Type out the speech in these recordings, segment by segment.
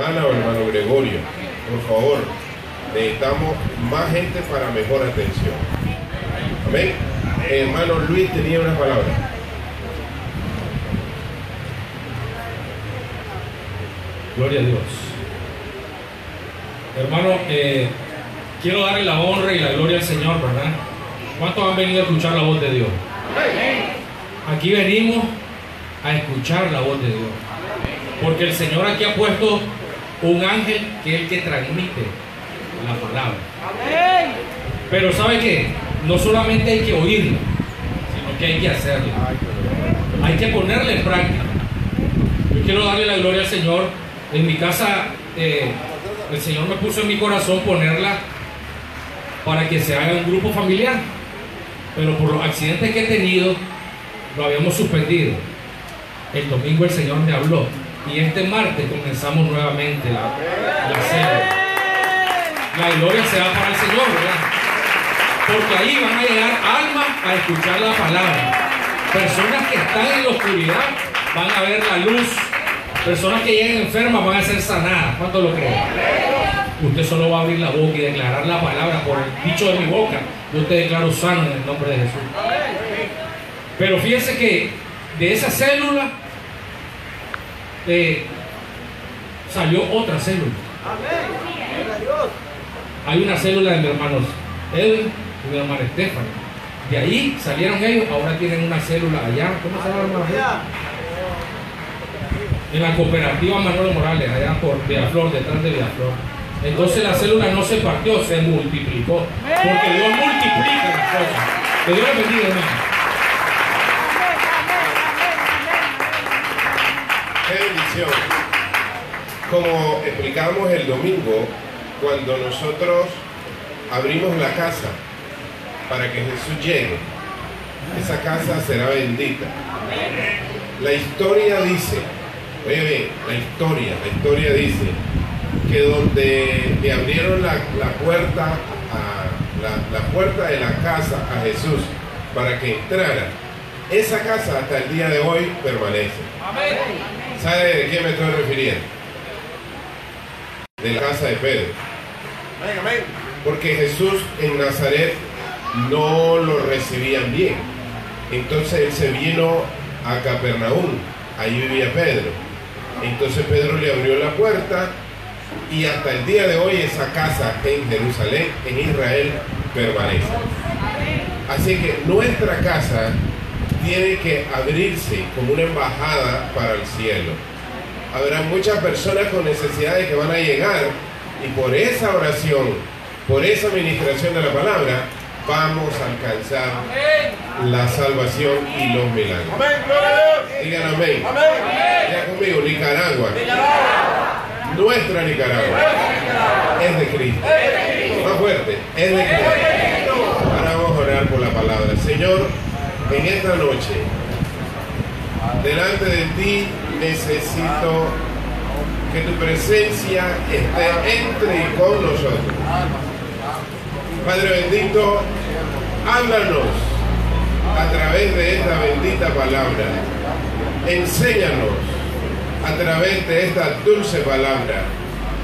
hermana hermano Gregorio. Por favor, necesitamos más gente para mejor atención. Amén. hermano Luis tenía unas palabras. Gloria a Dios. Hermano, eh, quiero darle la honra y la gloria al Señor, ¿verdad? ¿Cuántos han venido a escuchar la voz de Dios? Aquí venimos a escuchar la voz de Dios. Porque el Señor aquí ha puesto un ángel que es el que transmite la palabra. Pero ¿sabe qué? No solamente hay que oírla, sino que hay que hacerla. Hay que ponerla en práctica. Yo quiero darle la gloria al Señor. En mi casa, eh, el Señor me puso en mi corazón ponerla para que se haga un grupo familiar. Pero por los accidentes que he tenido, lo habíamos suspendido. El domingo el Señor me habló y este martes comenzamos nuevamente la, la serie. La gloria se va para el Señor, ¿verdad? Porque ahí van a llegar almas a escuchar la palabra. Personas que están en la oscuridad van a ver la luz. Personas que lleguen enfermas van a ser sanadas. ¿Cuánto lo creen? Usted solo va a abrir la boca y declarar la palabra por el dicho de mi boca. Yo te declaro sano en el nombre de Jesús. Pero fíjense que de esa célula eh, salió otra célula. Hay una célula de mi hermano Edwin y mi hermano Estefan. De ahí salieron ellos, ahora tienen una célula allá. ¿Cómo se llama? En la cooperativa Manuel Morales, allá por Villaflor, detrás de Villaflor. Entonces la célula no se partió, se multiplicó. Porque Dios multiplica las cosas. Que Dios bendiga, hermano. Como explicamos el domingo, cuando nosotros abrimos la casa para que Jesús llegue, esa casa será bendita. La historia dice, oye bien, la historia, la historia dice que donde le abrieron la, puerta la, la puerta de la casa a Jesús para que entrara, esa casa hasta el día de hoy permanece. ¿Sabe de qué me estoy refiriendo? De la casa de Pedro. Porque Jesús en Nazaret no lo recibían bien. Entonces él se vino a Capernaum. Ahí vivía Pedro. Entonces Pedro le abrió la puerta y hasta el día de hoy esa casa en Jerusalén, en Israel, permanece. Así que nuestra casa tiene que abrirse como una embajada para el cielo. Habrá muchas personas con necesidades que van a llegar y por esa oración, por esa administración de la palabra, vamos a alcanzar la salvación y los milagros. Digan amén. Ya conmigo, Nicaragua. Nuestra Nicaragua es de Cristo. Más fuerte, es de Cristo. Ahora vamos a orar por la palabra. Señor, en esta noche, delante de ti necesito que tu presencia esté entre y con nosotros. Padre bendito, háblanos a través de esta bendita palabra. Enséñanos a través de esta dulce palabra.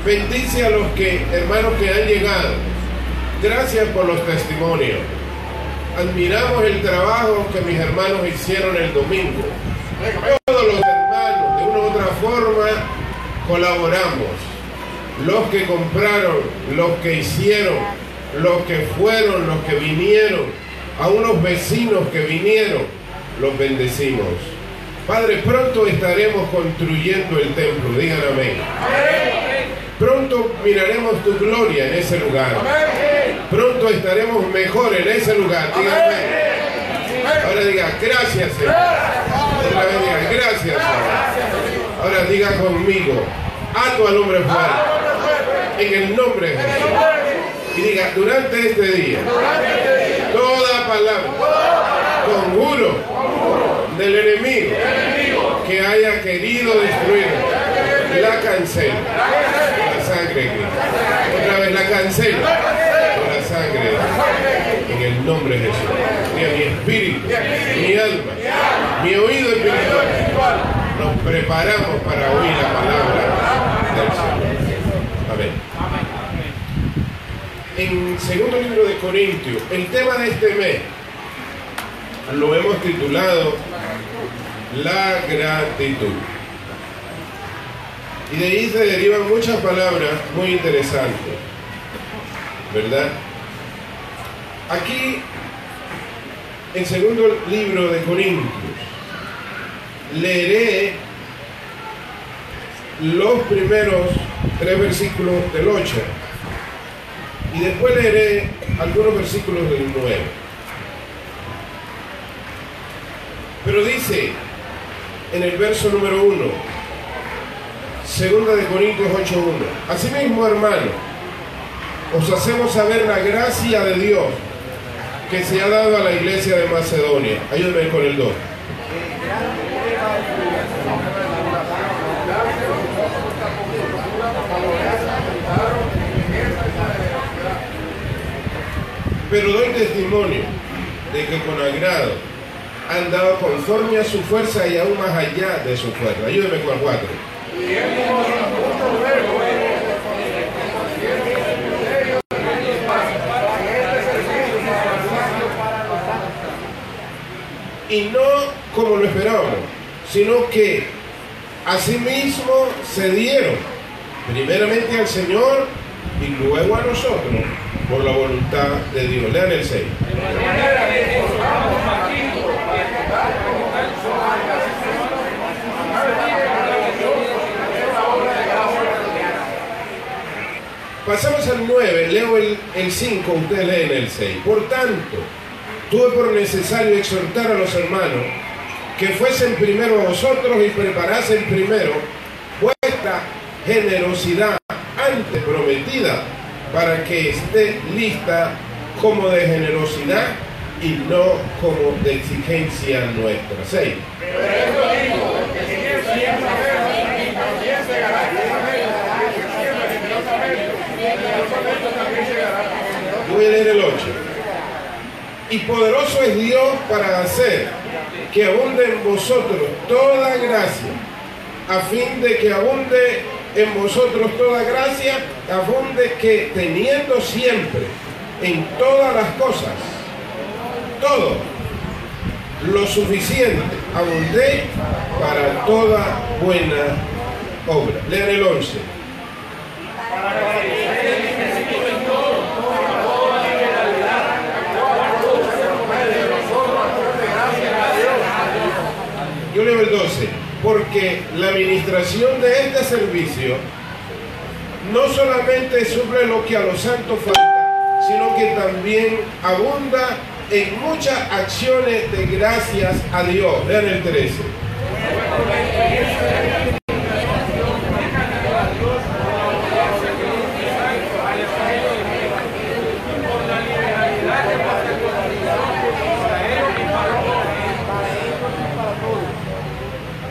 Bendice a los que, hermanos que han llegado. Gracias por los testimonios admiramos el trabajo que mis hermanos hicieron el domingo. Todos los hermanos, de una u otra forma, colaboramos. Los que compraron, los que hicieron, los que fueron, los que vinieron, a unos vecinos que vinieron, los bendecimos. Padre, pronto estaremos construyendo el templo, digan amén. Pronto miraremos tu gloria en ese lugar. Pronto estaremos mejor en ese lugar. Dígame. Ahora diga, gracias Señor. Otra vez diga, gracias Señor. Ahora diga conmigo, ato al hombre fuerte. En el nombre de Jesús. Y diga, durante este día, toda palabra, conjuro del enemigo que haya querido destruir, la cancela. La sangre. Otra vez la cancela en el nombre de Jesús. Mi espíritu, mi alma, mi oído espiritual. Nos preparamos para oír la palabra del Señor. Amén. En segundo libro de Corintios, el tema de este mes lo hemos titulado La gratitud. Y de ahí se derivan muchas palabras muy interesantes, ¿verdad? Aquí, en segundo libro de Corintios, leeré los primeros tres versículos del 8 y después leeré algunos versículos del 9. Pero dice en el verso número 1, segunda de Corintios 8.1, asimismo hermano, os hacemos saber la gracia de Dios que se ha dado a la iglesia de Macedonia. Ayúdenme con el 2. Pero doy testimonio de que con agrado han dado conforme a su fuerza y aún más allá de su fuerza. Ayúdeme con el 4. Y no como lo esperábamos, sino que asimismo se dieron primeramente al Señor y luego a nosotros por la voluntad de Dios. Lean el 6. Pasamos al 9, leo el, 5, ustedes leen el 6. Por tanto, tuve por necesario exhortar a los hermanos que fuesen primero vosotros y preparasen primero vuestra generosidad antes prometida para que esté lista como de generosidad y no como de exigencia nuestra. 6. Voy a leer el 8. Y poderoso es Dios para hacer que abunde en vosotros toda gracia, a fin de que abunde en vosotros toda gracia, abunde que teniendo siempre en todas las cosas, todo lo suficiente, abundé para toda buena obra. Lean el 11. Yo leo el 12 porque la administración de este servicio no solamente suple lo que a los santos falta, sino que también abunda en muchas acciones de gracias a Dios. Vean el 13.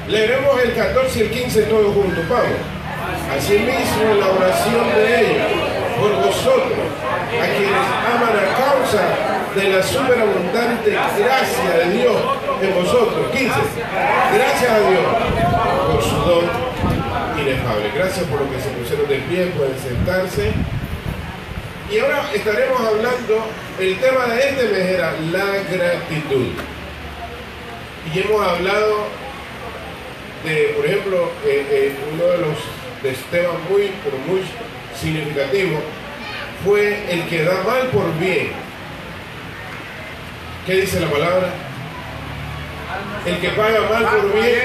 Leeremos el 14 y el 15 todos juntos, vamos. Asimismo, la oración de ellos, por vosotros, a quienes aman a causa de la superabundante gracia de Dios en vosotros. 15. Gracias a Dios por su don inefable. Gracias por lo que se pusieron de pie, pueden sentarse. Y ahora estaremos hablando, el tema de este mes era la gratitud. Y hemos hablado por ejemplo, eh, eh, uno de los temas muy, pero muy significativos fue el que da mal por bien. ¿Qué dice la palabra? El que paga mal por bien,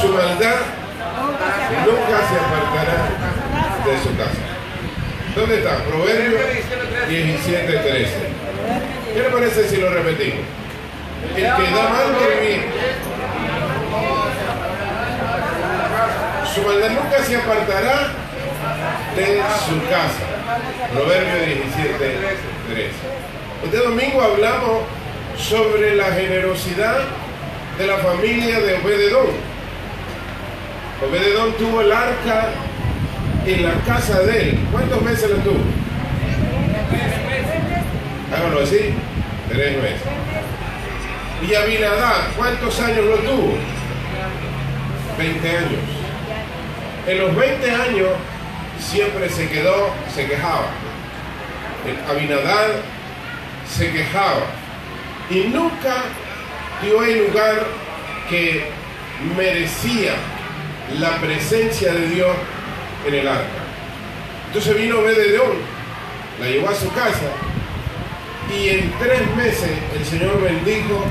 su maldad nunca se apartará de su casa. ¿Dónde está? Proverbio 17, 13. ¿Qué le parece si lo repetimos? El que da mal por bien, su maldad nunca se apartará de su casa. Proverbio 17, 3. Este domingo hablamos sobre la generosidad de la familia de Obededón. Obededón tuvo el arca en la casa de él. ¿Cuántos meses lo tuvo? Háganlo así. Tres meses. Y Abinadá, ¿cuántos años lo tuvo? 20 años. En los 20 años siempre se quedó, se quejaba. Abinadad se quejaba y nunca dio el lugar que merecía la presencia de Dios en el arca. Entonces vino Obededón, la llevó a su casa y en tres meses el Señor bendijo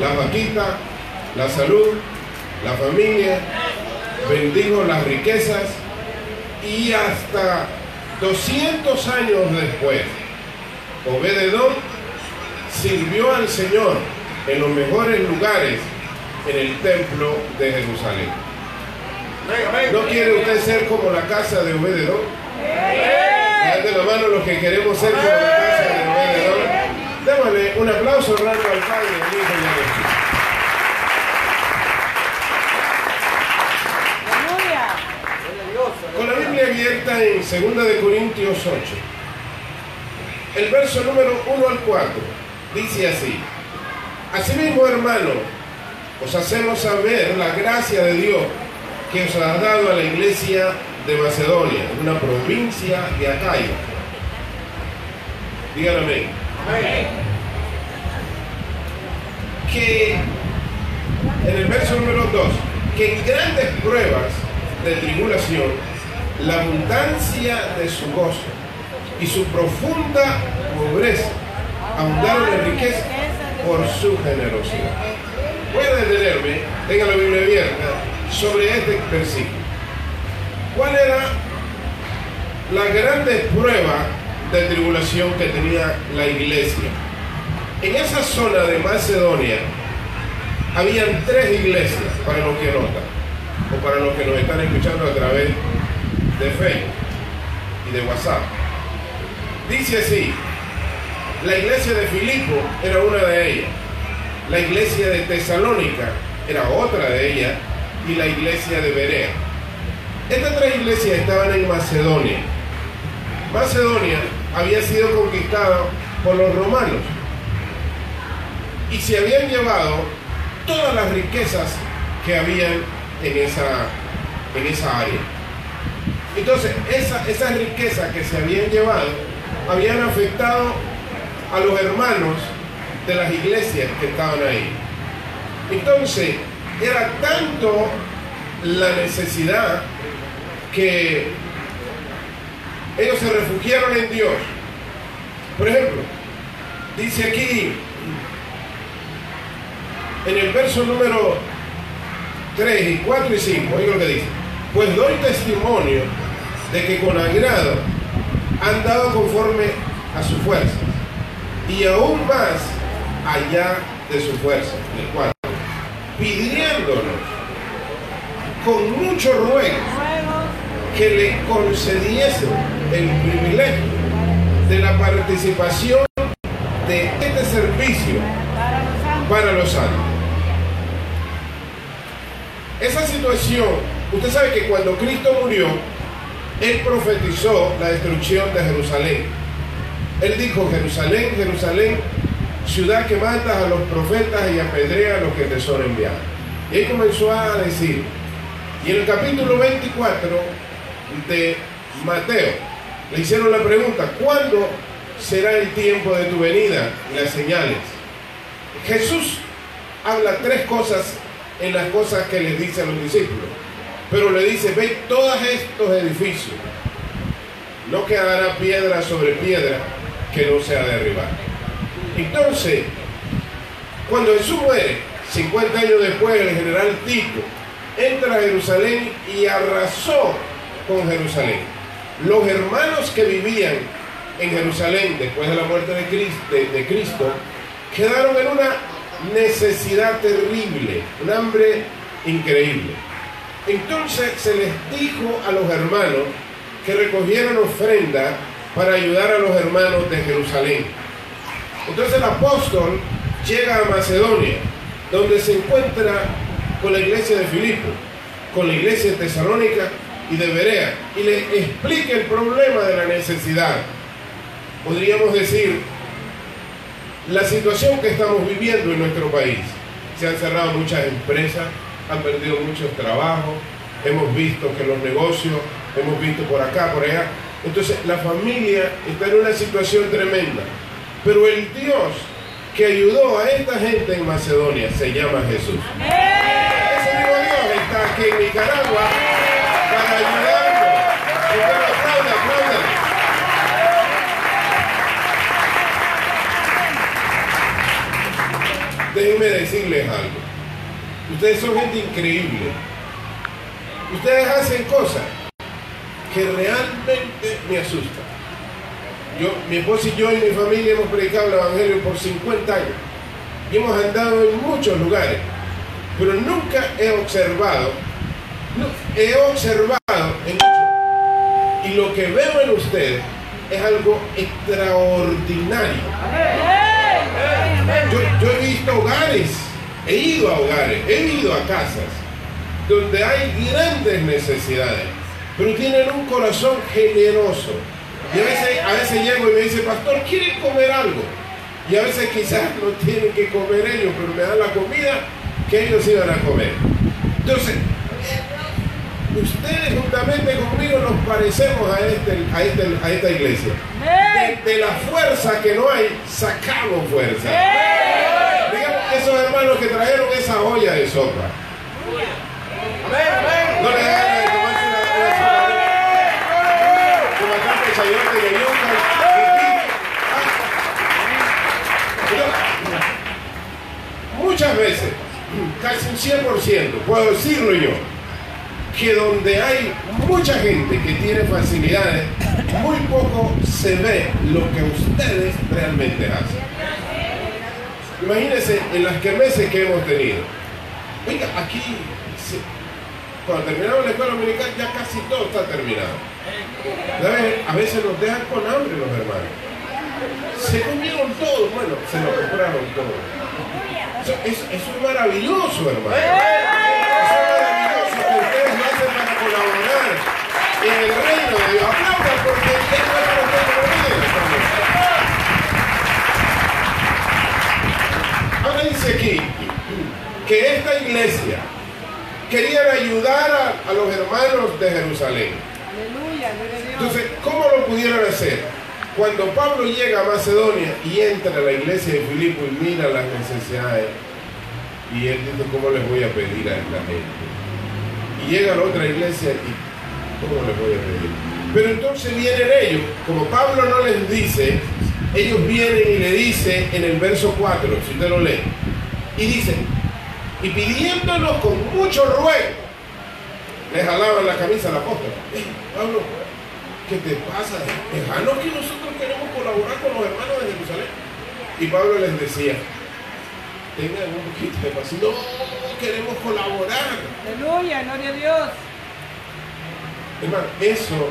la vaquita, la salud, la familia, bendijo las riquezas y hasta 200 años después, Obededón sirvió al Señor en los mejores lugares en el templo de Jerusalén. ¿No quiere usted ser como la casa de Obededón? de la mano los que queremos ser como la casa de Obededón. Démosle un aplauso grande al Padre, al Hijo y al Espíritu. Con la Biblia abierta en 2 de Corintios 8. El verso número 1 al 4 dice así. Asimismo, hermano, os hacemos saber la gracia de Dios que os ha dado a la iglesia de Macedonia, una provincia de Acaya. Díganme amén. Que en el verso número 2, que en grandes pruebas de tribulación, la abundancia de su gozo y su profunda pobreza abundaron en riqueza por su generosidad. Voy a detenerme, tenga la Biblia abierta, sobre este versículo. ¿Cuál era la grande prueba de tribulación que tenía la iglesia? En esa zona de Macedonia habían tres iglesias, para los que notan, o para los que nos están escuchando a través de Facebook y de WhatsApp. Dice así, la iglesia de Filipo era una de ellas, la iglesia de Tesalónica era otra de ellas y la iglesia de Berea. Estas tres iglesias estaban en Macedonia. Macedonia había sido conquistada por los romanos y se habían llevado todas las riquezas que habían en esa, en esa área. Entonces, esa, esas riquezas que se habían llevado habían afectado a los hermanos de las iglesias que estaban ahí. Entonces, era tanto la necesidad que ellos se refugiaron en Dios. Por ejemplo, dice aquí en el verso número 3 y 4 y 5, oiga lo que dice, pues doy testimonio de que con agrado han dado conforme a su fuerza y aún más allá de su fuerza, el 4, pidiéndonos con mucho ruego que le concediese el privilegio de la participación de este servicio para los santos. Esa situación, usted sabe que cuando Cristo murió, Él profetizó la destrucción de Jerusalén. Él dijo, Jerusalén, Jerusalén, ciudad que matas a los profetas y apedrea a los que te son enviados. Y él comenzó a decir, y en el capítulo 24 de Mateo le hicieron la pregunta, ¿cuándo será el tiempo de tu venida y las señales? Jesús habla tres cosas en las cosas que les dice a los discípulos, pero le dice, ve todos estos edificios, no quedará piedra sobre piedra que no sea derribada. Entonces, cuando Jesús muere, 50 años después, el general Tito entra a Jerusalén y arrasó con Jerusalén. Los hermanos que vivían en Jerusalén después de la muerte de Cristo, de, Cristo quedaron en una necesidad terrible, un hambre increíble. Entonces se les dijo a los hermanos que recogieran ofrenda para ayudar a los hermanos de Jerusalén. Entonces el apóstol llega a Macedonia, donde se encuentra con la iglesia de Filipo, con la iglesia de Tesalónica y de Berea, y le explica el problema de la necesidad. Podríamos decir, la situación que estamos viviendo en nuestro país. Se han cerrado muchas empresas, han perdido muchos trabajos, hemos visto que los negocios, hemos visto por acá, por allá, Entonces la familia está en una situación tremenda. Pero el Dios que ayudó a esta gente en Macedonia se llama Jesús. Ese mismo Dios está aquí en Nicaragua para ayudarnos. Déjenme decirles algo. Ustedes son gente increíble. Ustedes hacen cosas que realmente me asustan. Yo, mi esposa y yo y mi familia hemos predicado el Evangelio por 50 años. Y hemos andado en muchos lugares. Pero nunca he observado, no, he observado en muchos. Y lo que veo en ustedes es algo extraordinario. Yo, yo he visto hogares, he ido a hogares, he ido a casas donde hay grandes necesidades, pero tienen un corazón generoso. Y a veces, a veces llego y me dice, pastor, ¿quieren comer algo? Y a veces quizás no tienen que comer ellos, pero me dan la comida que ellos iban a comer. Entonces, ustedes juntamente conmigo nos parecemos a, este, a, este, a esta iglesia. De, de, la fuerza que no hay, sacamos fuerza. Digamos, esos hermanos que trajeron esa olla de sopa. No les hagan de tomarse una, acá chayote de yuca. Muchas veces, casi un 100%, puedo decirlo yo, que donde hay mucha gente que tiene facilidades, muy poco se ve lo que ustedes realmente hacen. Imagínense en las kermeses que hemos tenido. Oiga, aquí, cuando terminamos la escuela dominical, ya casi todo está terminado. A veces nos dejan con hambre los hermanos. Se comieron todo, bueno, se lo compraron todo. Eso- eso es maravilloso, hermano. Eso es maravilloso que ustedes lo hacen para colaborar en el reino de Dios. Aplaudan porque es nuestro reino de Dios. Ahora dice aquí que esta iglesia querían ayudar a, a los hermanos de Jerusalén. Entonces, ¿cómo lo pudieron hacer? Cuando Pablo llega a Macedonia y entra a la iglesia de Filipo y mira las necesidades, y él dice, ¿cómo les voy a pedir a esta gente? Y llega a la otra iglesia y, ¿cómo les voy a pedir? Pero entonces vienen ellos, como Pablo no les dice, ellos vienen y le dice en el verso 4, si usted lo lee, y dicen, y pidiéndonos con mucho ruego, le jalaban la camisa al apóstol. "Eh, Pablo, ¿qué te pasa? Déjanos que nosotros queremos colaborar con los hermanos de Jerusalén. Y Pablo les decía, tengan un poquito de paz. No, queremos colaborar. Aleluya, gloria a Dios. Hermano, eso,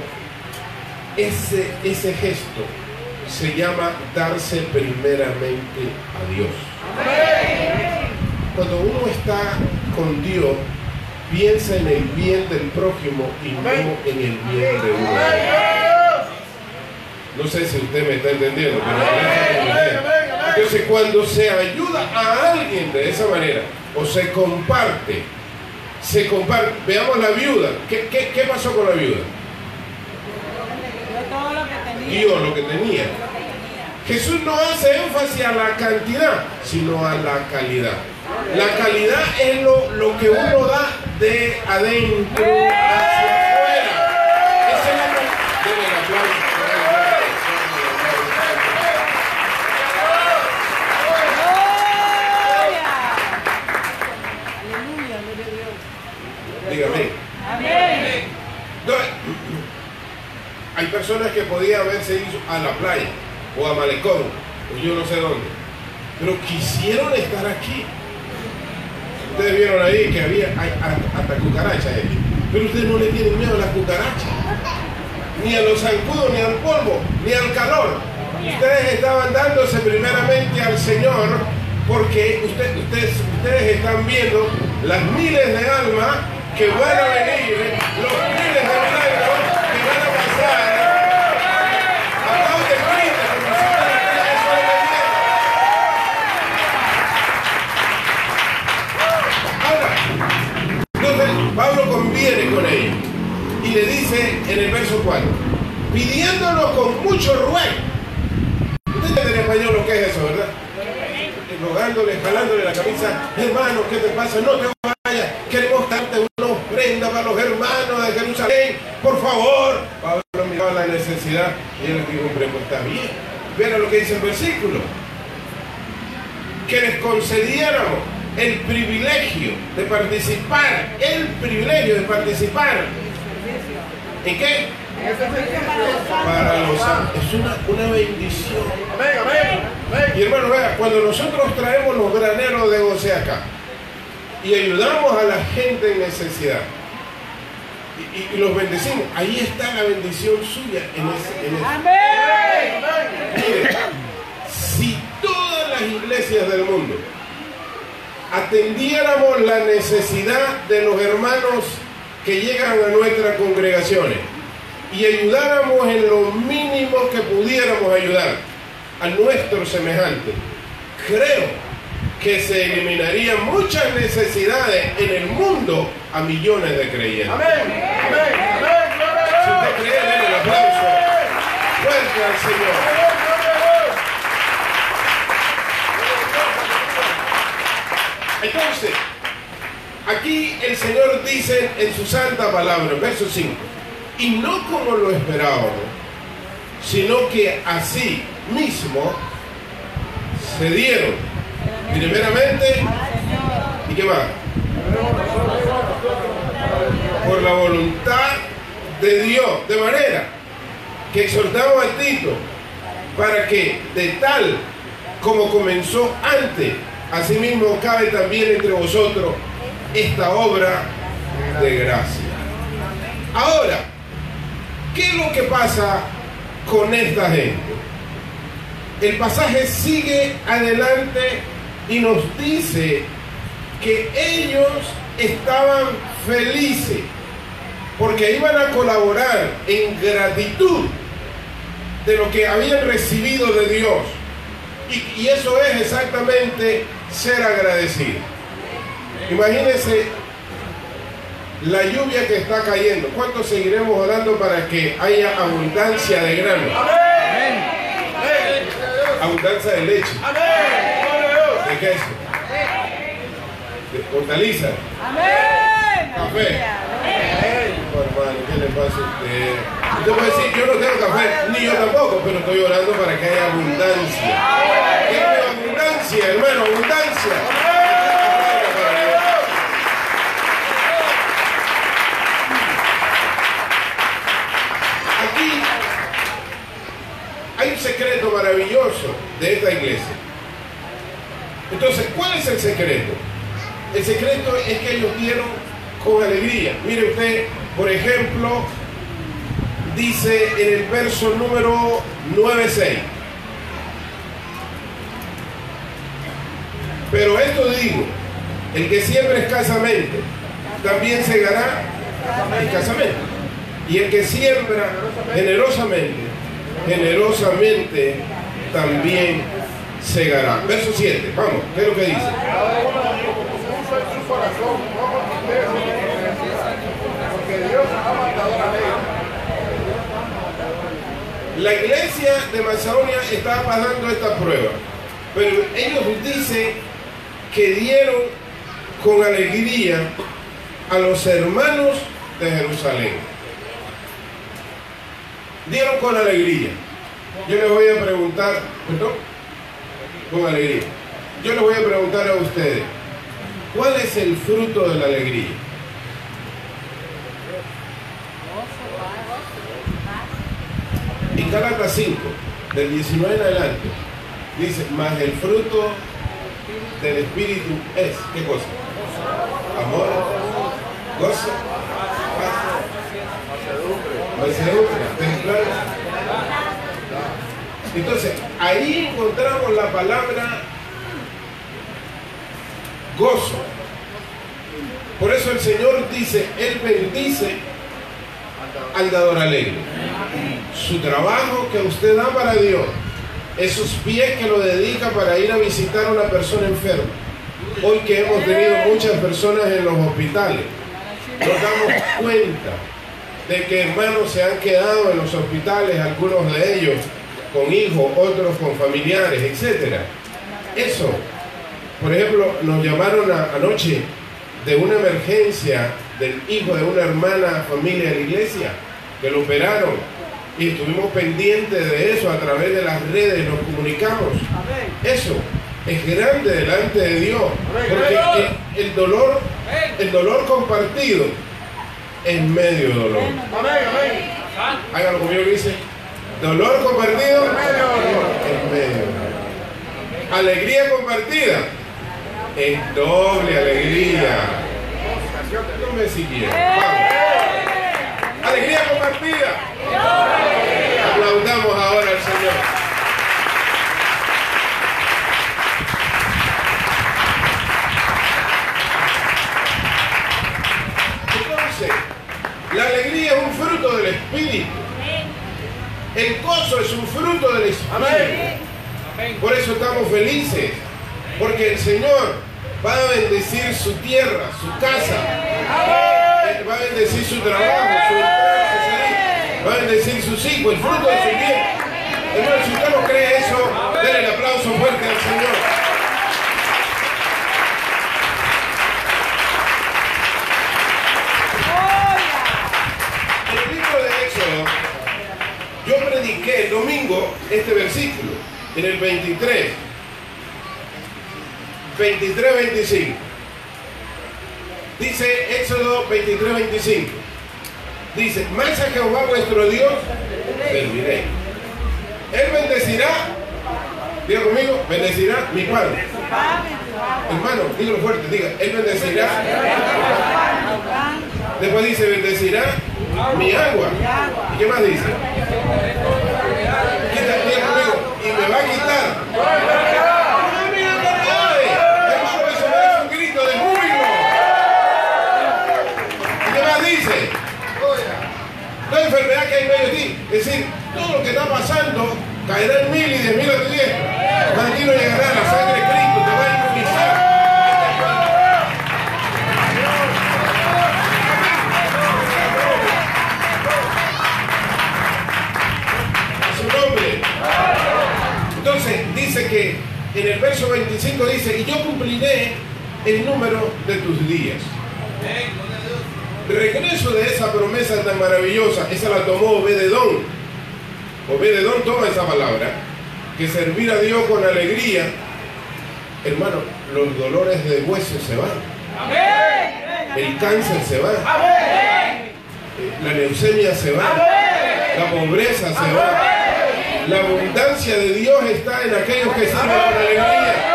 ese, ese gesto se llama darse primeramente a Dios. Cuando uno está con Dios, piensa en el bien del prójimo y no en el bien de uno. No sé si usted me está entendiendo, pero entonces cuando se ayuda a alguien de esa manera o se comparte, se comparte, veamos la viuda, ¿qué, qué, qué pasó con la viuda? Dio lo que tenía. Jesús no hace énfasis a la cantidad, sino a la calidad. La calidad es lo, lo que uno da de adentro hacia afuera. Esa es el. Dígame. Amén. Entonces, hay personas que podían haberse ido a la playa o a Malecón o yo no sé dónde, pero quisieron estar aquí. Ustedes vieron ahí que había hasta, hasta cucarachas. Pero ustedes no le tienen miedo a las cucarachas, ni a los zancudos, ni al polvo, ni al calor. Ustedes estaban dándose primeramente al Señor porque usted- ustedes, ustedes están viendo las miles de almas que van a venir, los 4, pidiéndonos con mucho ruego. Usted entiende en español lo que es eso, ¿verdad? Rogándole, jalándole la camisa, hermano, ¿qué te pasa? No te vayas, queremos darte una ofrenda para los hermanos de Jerusalén, por favor. Pablo miraba la necesidad y él dijo, hombre, pues está bien. Mira lo que dice el versículo. Que les concediéramos el privilegio de participar, el privilegio de participar. ¿En qué? Para los santos. Es una, una bendición. Y hermano, vea, cuando nosotros traemos los graneros de goce acá y ayudamos a la gente en necesidad y, y- y los bendecimos, ahí está la bendición suya en ese, en ese- Amén. Mire, si todas las iglesias del mundo atendiéramos la necesidad de los hermanos que llegan a nuestras congregaciones y ayudáramos en lo mínimo que pudiéramos ayudar a nuestros semejantes, creo que se eliminarían muchas necesidades en el mundo a millones de creyentes. Si usted cree, denle el aplauso fuerte al Señor. Entonces, aquí el Señor dice en su santa palabra, verso 5, y no como lo esperábamos, sino que así mismo se dieron, primeramente, ¿y qué más? Por la voluntad de Dios, de manera que exhortamos a Tito para que de tal como comenzó antes, asimismo cabe también entre vosotros esta obra de gracia. Ahora, ¿qué es lo que pasa con esta gente? El pasaje sigue adelante y nos dice que ellos estaban felices porque iban a colaborar en gratitud de lo que habían recibido de Dios. Y, eso es exactamente ser agradecido. Imagínense la lluvia que está cayendo. ¿Cuánto seguiremos orando para que haya abundancia de grano? Abundancia de leche, de queso, de hortalizas. Amén. Café. Oh, hermano, ¿qué le pasa a usted? Usted puede decir, yo no tengo café, ni yo tampoco, pero estoy orando para que haya abundancia. Quiero abundancia, hermano, abundancia. Aquí hay un secreto maravilloso de esta iglesia. Entonces, ¿cuál es el secreto? El secreto es que ellos dieron con alegría. Mire usted, por ejemplo, dice en el verso número 9.6. Pero esto digo, el que siembra escasamente, también segará escasamente. Y el que siembra generosamente, generosamente también segará. Verso 7, vamos, ¿qué es lo que dice? La iglesia de Macedonia estaba pasando esta prueba, pero ellos dicen que dieron con alegría a los hermanos de Jerusalén. Dieron con alegría. Yo les voy a preguntar, perdón, con alegría. Yo les voy a preguntar a ustedes, ¿cuál es el fruto de la alegría? En Gálatas 5, del 19 en adelante, dice, más el fruto del Espíritu es, ¿qué cosa? Amor, gozo, paz, mansedumbre, Entonces, ahí encontramos la palabra gozo. Por eso el Señor dice, Él bendice al dador alegre. Su trabajo que usted da para Dios, esos pies que lo dedica para ir a visitar a una persona enferma. Hoy que hemos tenido muchas personas en los hospitales, nos damos cuenta de que hermanos se han quedado en los hospitales, algunos de ellos con hijos, otros con familiares, etc. Eso, por ejemplo, nos llamaron a- anoche de una emergencia del hijo de una hermana familia de la iglesia, que lo operaron y estuvimos pendientes de eso a través de las redes, nos comunicamos. Eso es grande delante de Dios, porque el, el dolor, el dolor compartido es medio dolor. Hágalo conmigo que dice, dolor compartido es medio dolor. Alegría compartida es doble alegría. No me siguieron. Vamos. Alegría compartida. Aplaudamos ahora al Señor. Entonces, la alegría es un fruto del Espíritu. El gozo es un fruto del Espíritu. Felices. Porque el Señor va a bendecir su tierra, su casa. Él va a bendecir su trabajo, su. Va a bendecir sus hijos, el fruto de su bien. Hermano, si usted no cree eso, denle el aplauso fuerte al Señor. El libro de Éxodo, yo prediqué el domingo este versículo, en el 23. 23, 25. Dice Éxodo 23, 25. Dice, más a Jehová vuestro Dios serviré. Él bendecirá, diga conmigo, bendecirá mi pan. Hermano, dígalo fuerte, diga, Él bendecirá. Después dice, bendecirá mi agua. ¿Y qué más dice? Quita, diga conmigo, y me va a quitar. ¡Ay! Hermano, eso merece un grito de júbilo. ¿Y qué más dice? La enfermedad que hay en medio de ti. Es decir, todo lo que está pasando caerá en mil y diez mil a tu diestra. Mas llegará la sangre de Cristo, te va a inmunizar. A su nombre. Entonces dice que en el verso 25 dice, y yo cumpliré el número de tus días. Regreso de esa promesa tan maravillosa, esa la tomó Obededón. Obededón toma esa palabra, que servir a Dios con alegría, hermano, los dolores de hueso se van, el cáncer se va, la leucemia se va, la pobreza se va, la abundancia de Dios está en aquellos que sirven con alegría.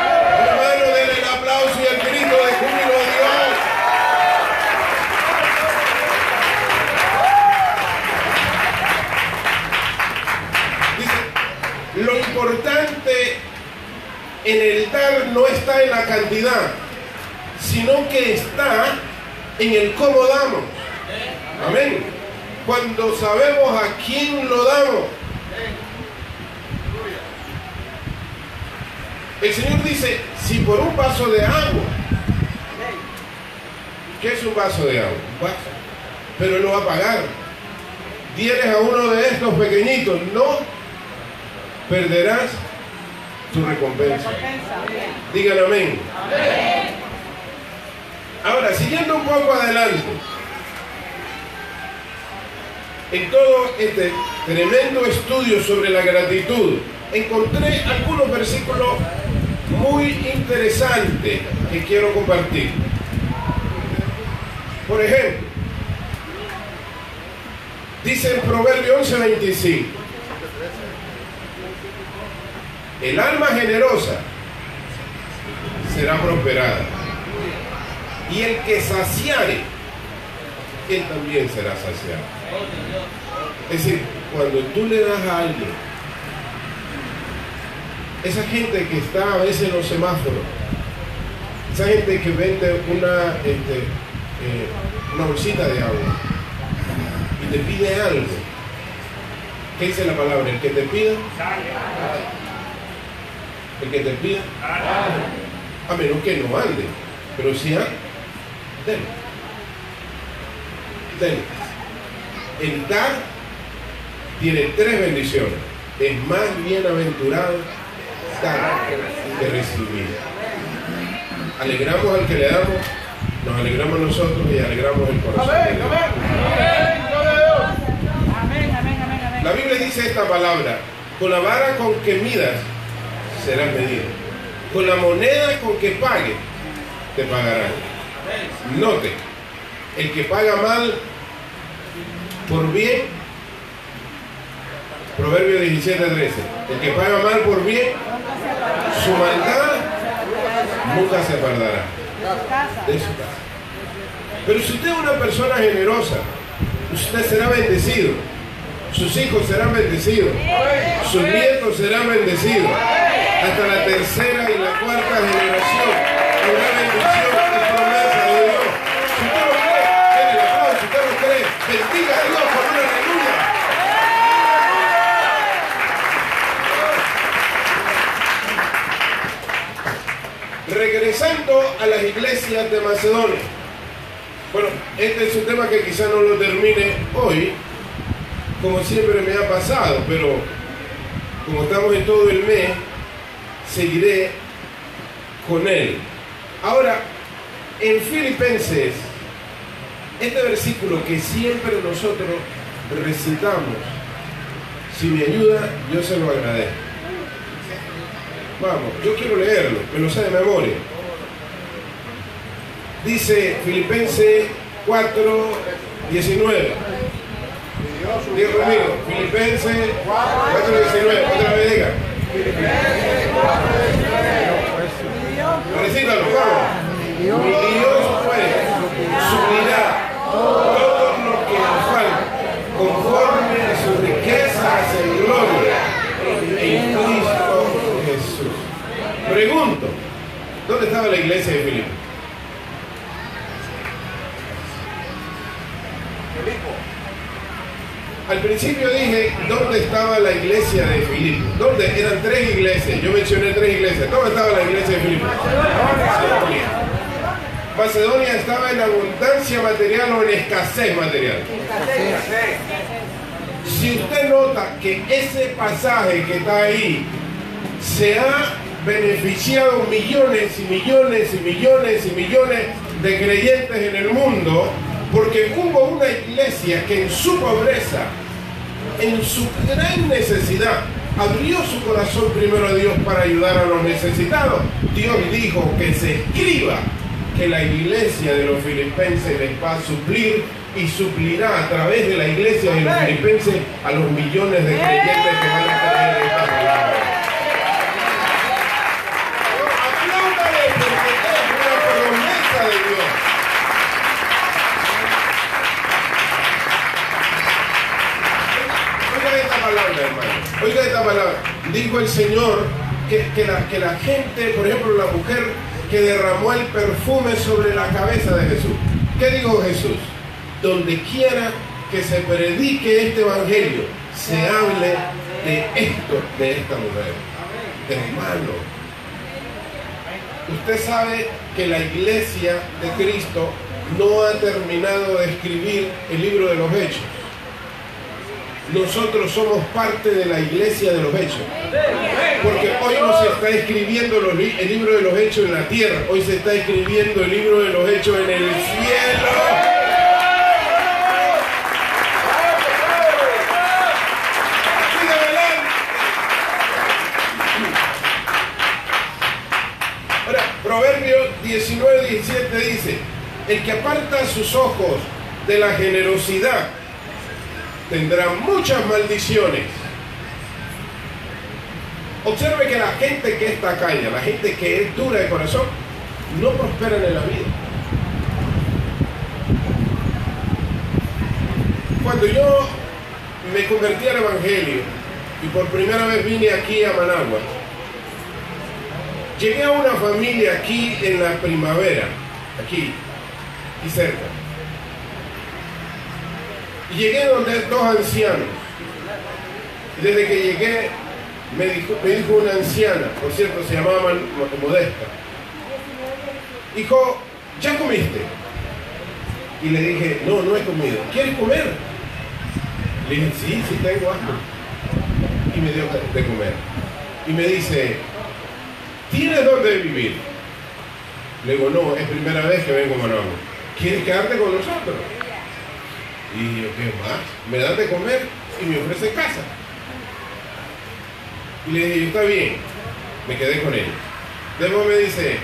Importante en el dar no está en la cantidad, sino que está en el cómo damos. Amén. Cuando sabemos a quién lo damos. El Señor dice, si por un vaso de agua, ¿qué es un vaso de agua? Un vaso. Pero Él lo va a pagar. Dieres a uno de estos pequeñitos, no perderás tu recompensa. Díganle amén. Ahora, siguiendo un poco adelante, en todo este tremendo estudio sobre la gratitud, encontré algunos versículos muy interesantes que quiero compartir. Por ejemplo, dice en Proverbio 11:25, el alma generosa será prosperada, y el que saciare, él también será saciado. Es decir, cuando tú le das a alguien, esa gente que está a veces en los semáforos, esa gente que vende una, este, eh, una bolsita de agua y te pide algo, ¿qué dice la palabra? El que te pida, el que te pida, a menos que no ande, pero si hay, denle. Denle. El dar tiene tres bendiciones. Es más bienaventurado dar que recibir. Alegramos al que le damos, nos alegramos nosotros y alegramos el corazón. de Dios. Amén, amén, amén, amén. La Biblia dice esta palabra, con la vara con que midas serás medido. Con la moneda con que pague te pagarán. Note, el que paga mal por bien, Proverbio 17, 13, el que paga mal por bien, su maldad nunca se apartará de su casa. Pero si usted es una persona generosa, usted será bendecido. Sus hijos serán bendecidos. Sus nietos serán bendecidos. Hasta la tercera y la cuarta generación habrá bendición y promesa de Dios. Si usted lo cree, denle el aplauso. Si usted lo cree, bendiga a Dios por una aleluya. Regresando a las iglesias de Macedonia. Bueno, este es un tema que quizá no lo termine hoy, como siempre me ha pasado, pero como estamos en todo el mes, seguiré con él. Ahora, en Filipenses, este versículo que siempre nosotros recitamos, si me ayuda, yo se lo agradezco. Vamos, yo quiero leerlo, me lo sé de memoria. Dice Filipenses 4, 19. Diga conmigo, Filipenses 4, 19. Otra vez diga. Recítalo, vamos. Mi Dios pues suplirá todo lo que nos falta conforme a sus riquezas en gloria en Cristo Jesús. Pregunto, ¿dónde estaba la iglesia de Filipo? Al principio dije, ¿dónde estaba la iglesia de Filipo? ¿Dónde? Eran tres iglesias. Yo mencioné tres iglesias. ¿Dónde estaba la iglesia de Filipo? Macedonia. Macedonia estaba en abundancia material o en escasez material. Si usted nota que ese pasaje que está ahí se ha beneficiado millones y millones y millones y millones de creyentes en el mundo, porque hubo una iglesia que en su pobreza, en su gran necesidad, abrió su corazón primero a Dios para ayudar a los necesitados. Dios dijo que se escriba que la iglesia de los filipenses les va a suplir y suplirá a través de la iglesia de los filipenses a los millones de creyentes que van a tener esta palabra. Oiga esta palabra. Dijo el Señor que, la, que la gente, por ejemplo, la mujer que derramó el perfume sobre la cabeza de Jesús. ¿Qué dijo Jesús? Donde quiera que se predique este evangelio, se hable de esto, de esta mujer. Hermano, usted sabe que la iglesia de Cristo no ha terminado de escribir el libro de los hechos. Nosotros somos parte de la iglesia de los hechos. Porque hoy no se está escribiendo el libro de los hechos en la tierra, hoy se está escribiendo el libro de los hechos en el cielo. Ahora, Proverbio 19, 17 dice, el que aparta sus ojos de la generosidad tendrá muchas maldiciones. Observe que la gente que es tacaña, la gente que es dura de corazón, no prosperan en la vida. Cuando yo me convertí al Evangelio y por primera vez vine aquí a Managua, llegué a una familia aquí en la primavera, aquí, y cerca. Llegué donde dos ancianos. Y desde que llegué, me dijo, una anciana, por cierto, se llamaban Modesta. Dijo, ¿ya comiste? Y le dije, no, no he comido. ¿Quieres comer? Le dije, sí, sí tengo hambre. Y me dio de comer. Y me dice, ¿tienes dónde vivir? Le digo, no, es primera vez que vengo a Managua. ¿Quieres quedarte con nosotros? Y yo, ¿qué más? Me dan de comer y me ofrecen casa. Y le dije, está bien. Me quedé con él. Después me dice,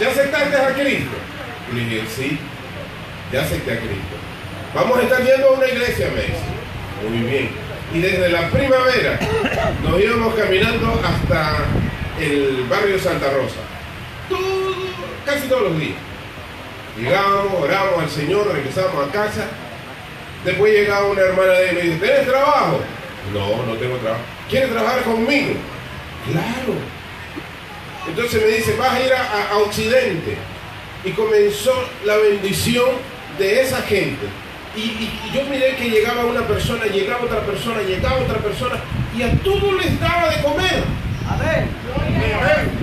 ¿ya aceptaste a Cristo? Y le dije, sí, ya acepté a Cristo. Vamos a estar yendo a una iglesia, me dice. Muy bien. Y desde la primavera nos íbamos caminando hasta el barrio Santa Rosa. Casi todos los días. Llegábamos, orábamos al Señor, regresábamos a casa. Después llegaba una hermana de él y me dice, ¿tienes trabajo? No, no tengo trabajo. ¿Quieres trabajar conmigo? Claro. Entonces me dice, vas a ir a, a Occidente. Y comenzó la bendición de esa gente. Y, y- y yo miré que llegaba una persona, llegaba otra persona, llegaba otra persona, y a todos les daba de comer. Amén.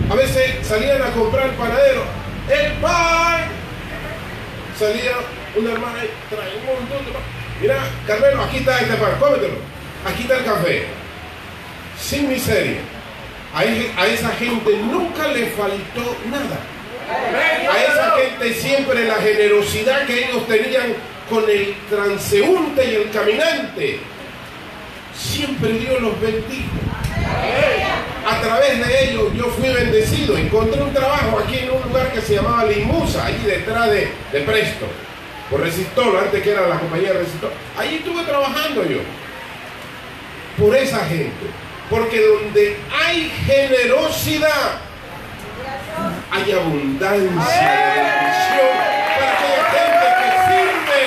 A veces salían a comprar el panadero, el pan. Salía una hermana y trae un montón de pan. Mira, Carmelo, aquí está este pan, cómetelo. Aquí está el café. Sin miseria. A, esa gente nunca le faltó nada. A esa gente siempre la generosidad que ellos tenían con el transeúnte y el caminante. Siempre Dios los bendijo. A través de ellos yo fui bendecido. Encontré un trabajo aquí en un lugar que se llamaba Limusa, allí detrás de, de Presto, por Resistol, antes que era la compañía de Resistol. Allí estuve trabajando yo. Por esa gente. Porque donde hay generosidad, hay abundancia de bendición para aquella gente que sirve.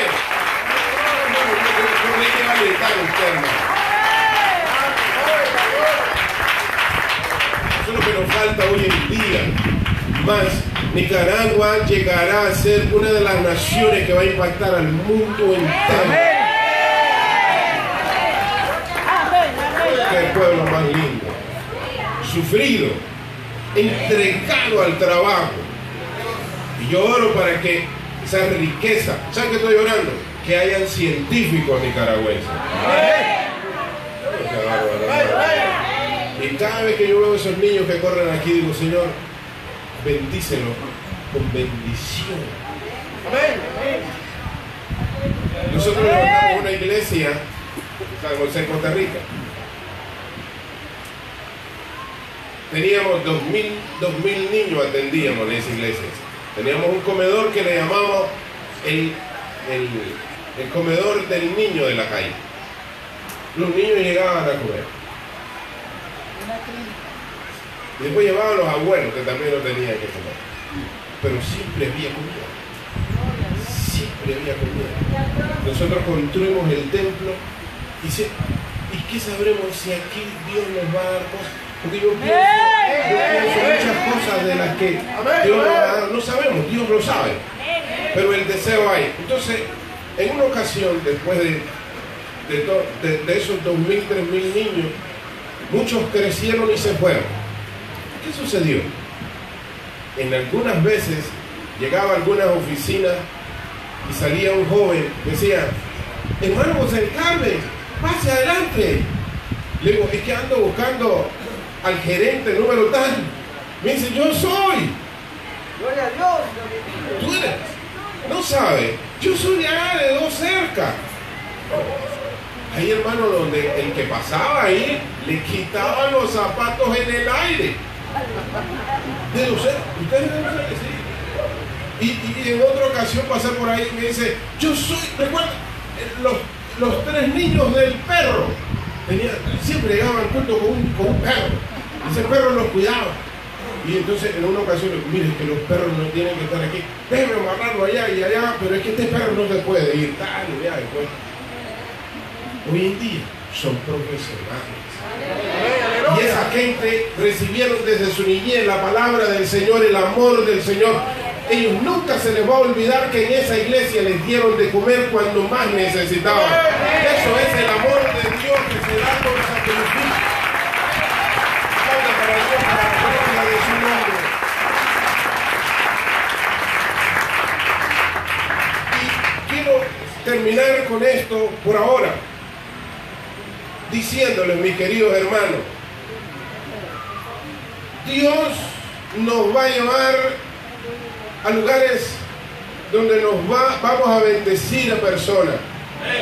No, no, no, no, gritar usted. Eso es lo que nos falta hoy en día. Más, Nicaragua llegará a ser una de las naciones que va a impactar al mundo entero. Que el pueblo más lindo, sufrido, entregado al trabajo. Y yo oro para que esa riqueza, ¿saben qué estoy orando? Que hayan científicos nicaragüenses. Qué. Y cada vez que yo veo esos niños que corren aquí, digo, Señor, bendícelos con bendición. Nosotros levantamos una iglesia en San José, Costa Rica. Teníamos dos mil, dos mil niños atendíamos en esa iglesia. Teníamos un comedor que le llamamos el, el, el comedor del niño de la calle. Los niños llegaban a comer. Después llevaban los abuelos que también no tenían que comer. Pero siempre había comida. Siempre había comida. Nosotros construimos el templo y, si- ¿y qué sabremos si aquí Dios nos va a dar cosas? Porque yo pienso, yo pienso muchas cosas de las que Dios nos va a dar. No sabemos, Dios lo sabe. Pero el deseo hay. Entonces, en una ocasión, después de, de, to- de- de esos 2.000, 3.000 niños, muchos crecieron y se fueron. ¿Qué sucedió? En algunas veces llegaba a algunas oficinas y salía un joven, decía, hermano José Carmen, pase adelante. Le digo, es que ando buscando al gerente número tal. Me dice, yo soy. Gloria a Dios. Tú eres. No sabe. Yo soy de de dos cerca. Ahí, hermano, donde el que pasaba ahí le quitaban los zapatos en el aire. De dos cerca. Ustedes de sí. Y, y- en otra ocasión pasé por ahí y me dice, yo soy, recuerda, eh, los, los tres niños del perro. Tenía- siempre llegaban al culto con un, con un perro. Ese perro los cuidaba. Y entonces en una ocasión, mire que los perros no tienen que estar aquí. Déjeme amarrarlo allá y allá, pero es que este perro no se puede ir. Dale, ya después. Hoy en día son profesionales. Y esa gente recibieron desde su niñez la palabra del Señor, el amor del Señor. Ellos nunca se les va a olvidar que en esa iglesia les dieron de comer cuando más necesitaban. Eso es el amor de Dios que se da con sacrificio. Para. Y quiero terminar con esto por ahora. Diciéndoles, mis queridos hermanos, Dios nos va a llevar a lugares donde nos va, vamos a bendecir a personas.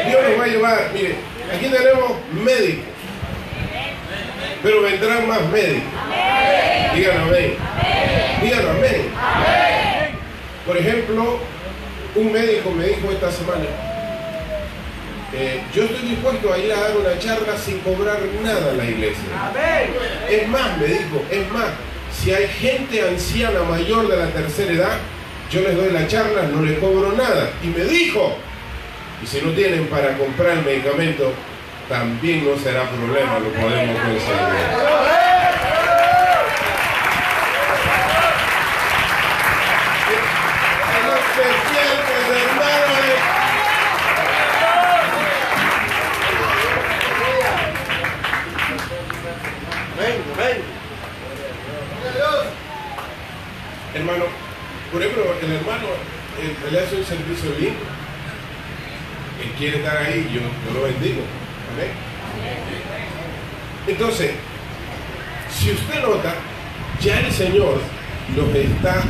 Dios nos va a llevar, mire, aquí tenemos médicos, pero vendrán más médicos. Díganlo amén. Díganlo amén. Por ejemplo, un médico me dijo esta semana, eh, yo estoy dispuesto a ir a dar una charla sin cobrar nada a la iglesia. Es más, me dijo, es más, si hay gente anciana mayor de la tercera edad, yo les doy la charla, no les cobro nada. Y me dijo, y si no tienen para comprar el medicamento, también no será problema, lo podemos conseguir. Hermano, él hace un servicio lindo. Él quiere estar ahí, yo, yo lo bendigo. Amén. Entonces, si usted nota, ya el Señor nos está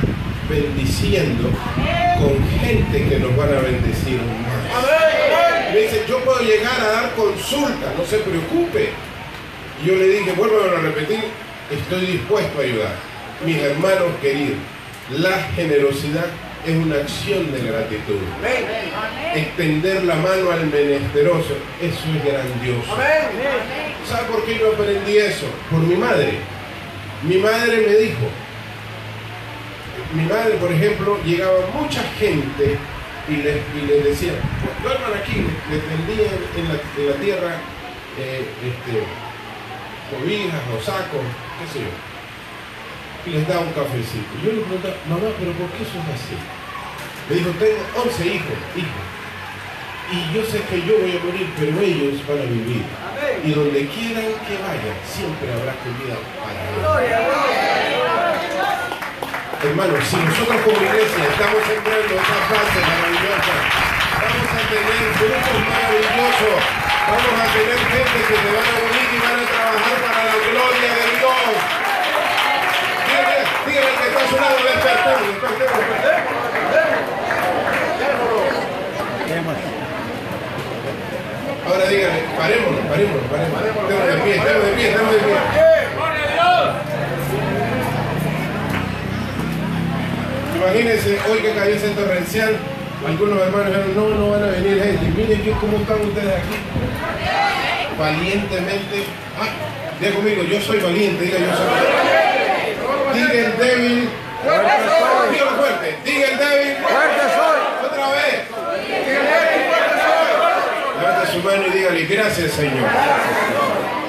bendiciendo con gente que nos van a bendecir más. Me dice, yo puedo llegar a dar consulta, no se preocupe. Y yo le dije, vuelvo a repetir, estoy dispuesto a ayudar. Mis hermanos queridos, la generosidad es una acción de gratitud. Extender la mano al menesteroso, eso es grandioso. ¿Sabe por qué yo aprendí eso? Por mi madre. Mi madre me dijo, mi madre, por ejemplo, llegaba mucha gente y les, y les decía, "Pues, duerman aquí, les tendía en la, en la tierra eh, este, cobijas o sacos, qué sé yo. Y les daba un cafecito. Yo le preguntaba, mamá, ¿pero por qué eso es así? Me dijo, tengo 11 hijos, hijos. Y yo sé que yo voy a morir, pero ellos van a vivir. Y donde quieran que vayan, siempre habrá comida para ellos. Hermanos, si nosotros como iglesia estamos sembrando esa base maravillosa, vamos a tener frutos maravillosos, vamos a tener gente que se van a unir y van a trabajar para la gloria de Dios. Dígale que está lado, despertemos, despertemos, despertemos. Ahora dígale, parémonos, parémonos, parémonos. Estemos de pie, estemos de pie, estemos de pie. Imagínense, hoy que cayó ese torrencial, algunos hermanos dijeron, no, no van a venir gente. Miren que cómo están ustedes aquí. Valientemente. Ah, diga conmigo, yo soy valiente, diga yo soy valiente. Diga el débil. Dígalo fuerte. Diga el débil. Fuerte soy. Otra vez. Levante su mano y dígale, gracias Señor.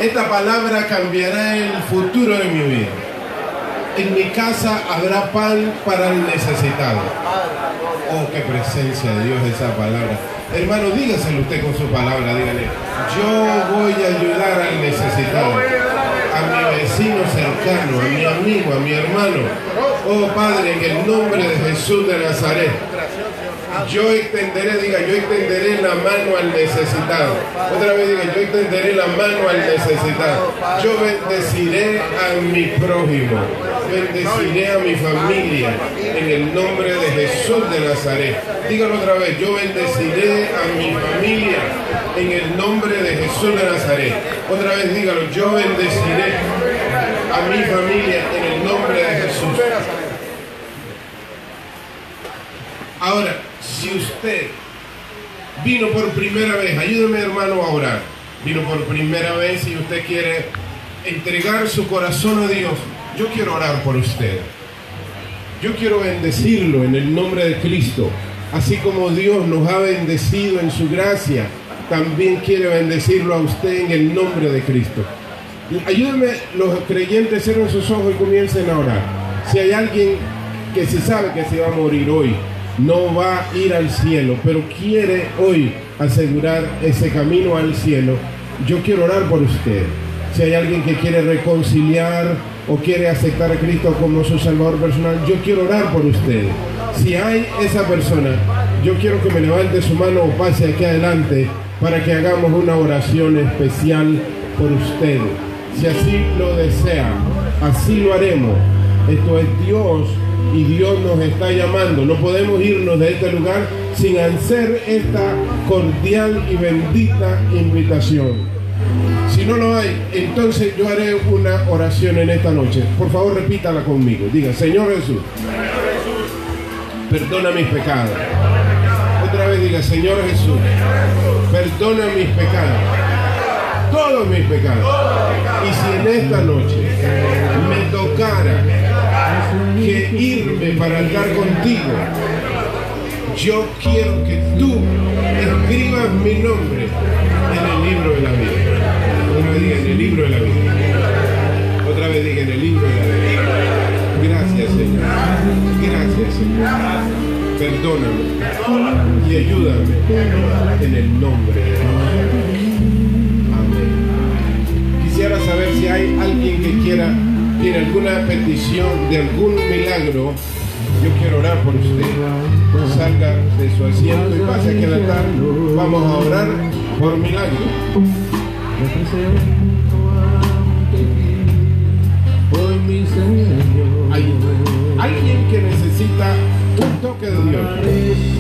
Esta palabra cambiará el futuro de mi vida. En mi casa habrá pan para el necesitado. Oh, qué presencia de Dios esa palabra. Hermano, dígaselo usted con su palabra, dígale. Yo voy a ayudar al necesitado, a mi vecino cercano, a mi amigo, a mi hermano. Oh Padre, en el nombre de Jesús de Nazaret. Yo extenderé, diga, yo extenderé la mano al necesitado. Otra vez diga, yo extenderé la mano al necesitado. Yo bendeciré a mi prójimo. Bendeciré a mi familia. En el nombre de Jesús de Nazaret. Dígalo otra vez, yo bendeciré a mi familia. En el nombre de Jesús de Nazaret. Otra vez dígalo, yo bendeciré a mi familia en el nombre de Jesús. Ahora, si usted vino por primera vez, ayúdeme hermano a orar, vino por primera vez y usted quiere entregar su corazón a Dios, yo quiero orar por usted. Yo quiero bendecirlo en el nombre de Cristo. Así como Dios nos ha bendecido en su gracia, también quiere bendecirlo a usted en el nombre de Cristo. Ayúdenme los creyentes, cierren sus ojos y comiencen a orar. Si hay alguien que se sabe que se va a morir hoy, no va a ir al cielo, pero quiere hoy asegurar ese camino al cielo, yo quiero orar por usted. Si hay alguien que quiere reconciliar o quiere aceptar a Cristo como su Salvador personal, yo quiero orar por usted. Si hay esa persona, yo quiero que me levante su mano o pase aquí adelante para que hagamos una oración especial por usted. Si así lo desea, así lo haremos. Esto es Dios y Dios nos está llamando. No podemos irnos de este lugar sin hacer esta cordial y bendita invitación. Si no lo hay, entonces yo haré una oración en esta noche. Por favor, repítala conmigo. Diga, Señor Jesús, perdona mis pecados. Otra vez diga, Señor Jesús, perdona mis pecados. Todos mis pecados. Y si en esta noche me tocara que irme para estar contigo, yo quiero que tú escribas mi nombre en el libro de la vida. Otra vez diga en el libro de la vida. Otra vez diga en el libro de la vida. Gracias, Señor. Gracias, Señor. Perdóname y ayúdame en el nombre de Dios. Amén. Quisiera saber si hay alguien que quiera, tiene alguna petición de algún milagro. Yo quiero orar por usted. Salga de su asiento y pase aquí al altar. Vamos a orar por milagro. Hay alguien que necesita un toque de Dios.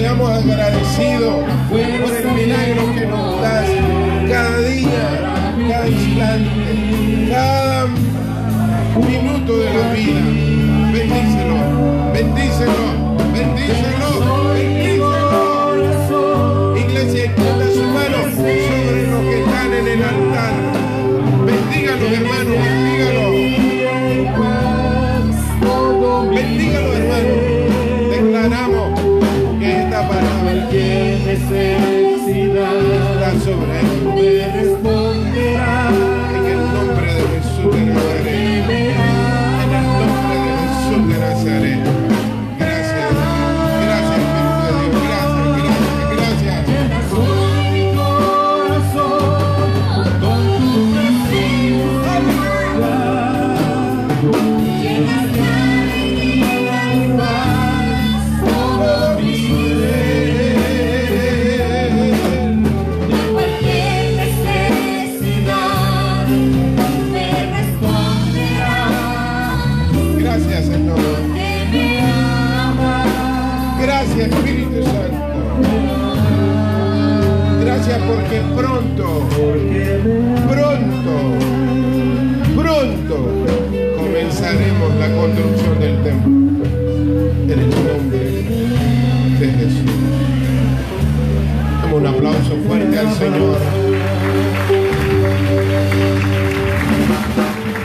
Seamos agradecidos por el milagro que nos das cada día, cada instante, cada minuto de la vida. Bendícelo, bendícelo, bendícelo, bendícelo.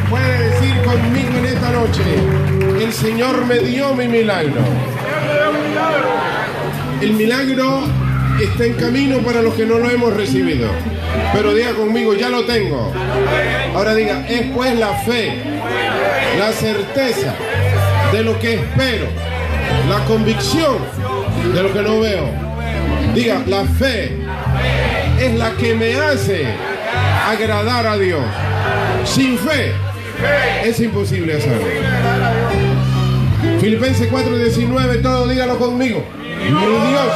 Puede decir conmigo en esta noche, el Señor me dio mi milagro. El milagro está en camino para los que no lo hemos recibido. Pero diga conmigo, ya lo tengo. Ahora diga, es pues la fe, la certeza de lo que espero, la convicción de lo que no veo. Diga, la fe es la que me hace agradar a Dios. Sin fe es imposible hacerlo. Filipenses 4:19, todo dígalo conmigo. Mi Dios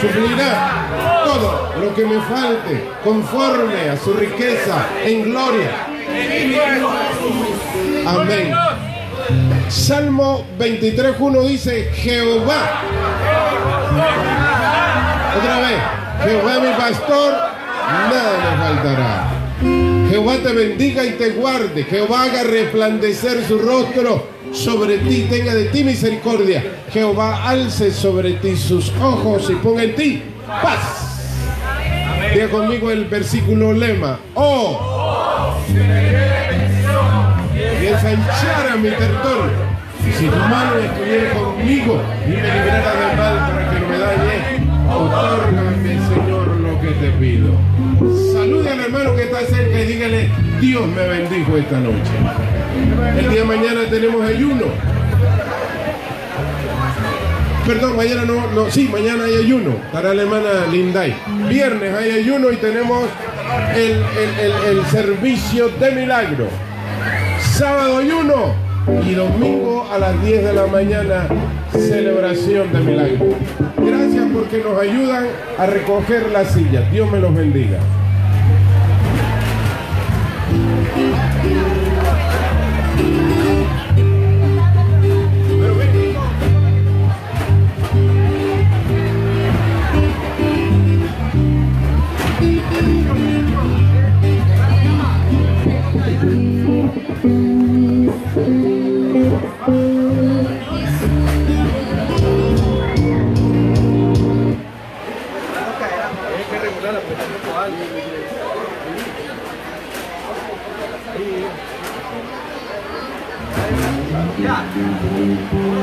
suplirá todo lo que me falte conforme a su riqueza en gloria. Amén. Salmo 23.1 dice, Jehová. Otra vez, Jehová mi pastor, nada me faltará. Jehová te bendiga y te guarde. Jehová haga resplandecer su rostro sobre ti, tenga de ti misericordia. Jehová alce sobre ti sus ojos y ponga en ti paz. Diga conmigo el versículo lema. Oh, y ensanchara mi territorio. Si tu mano estuviera conmigo y me librara del mal para que no me dañe, Señor, pido. Saluda al hermano que está cerca y dígale, Dios me bendijo esta noche. El día de mañana tenemos ayuno. Perdón, mañana no, no, sí, mañana hay ayuno para la hermana Linday. Viernes hay ayuno y tenemos el, el- el- el servicio de milagro. Sábado ayuno y domingo a las 10 de la mañana celebración de milagro. Gracias porque nos ayudan a recoger las sillas. Dios me los bendiga. Ya.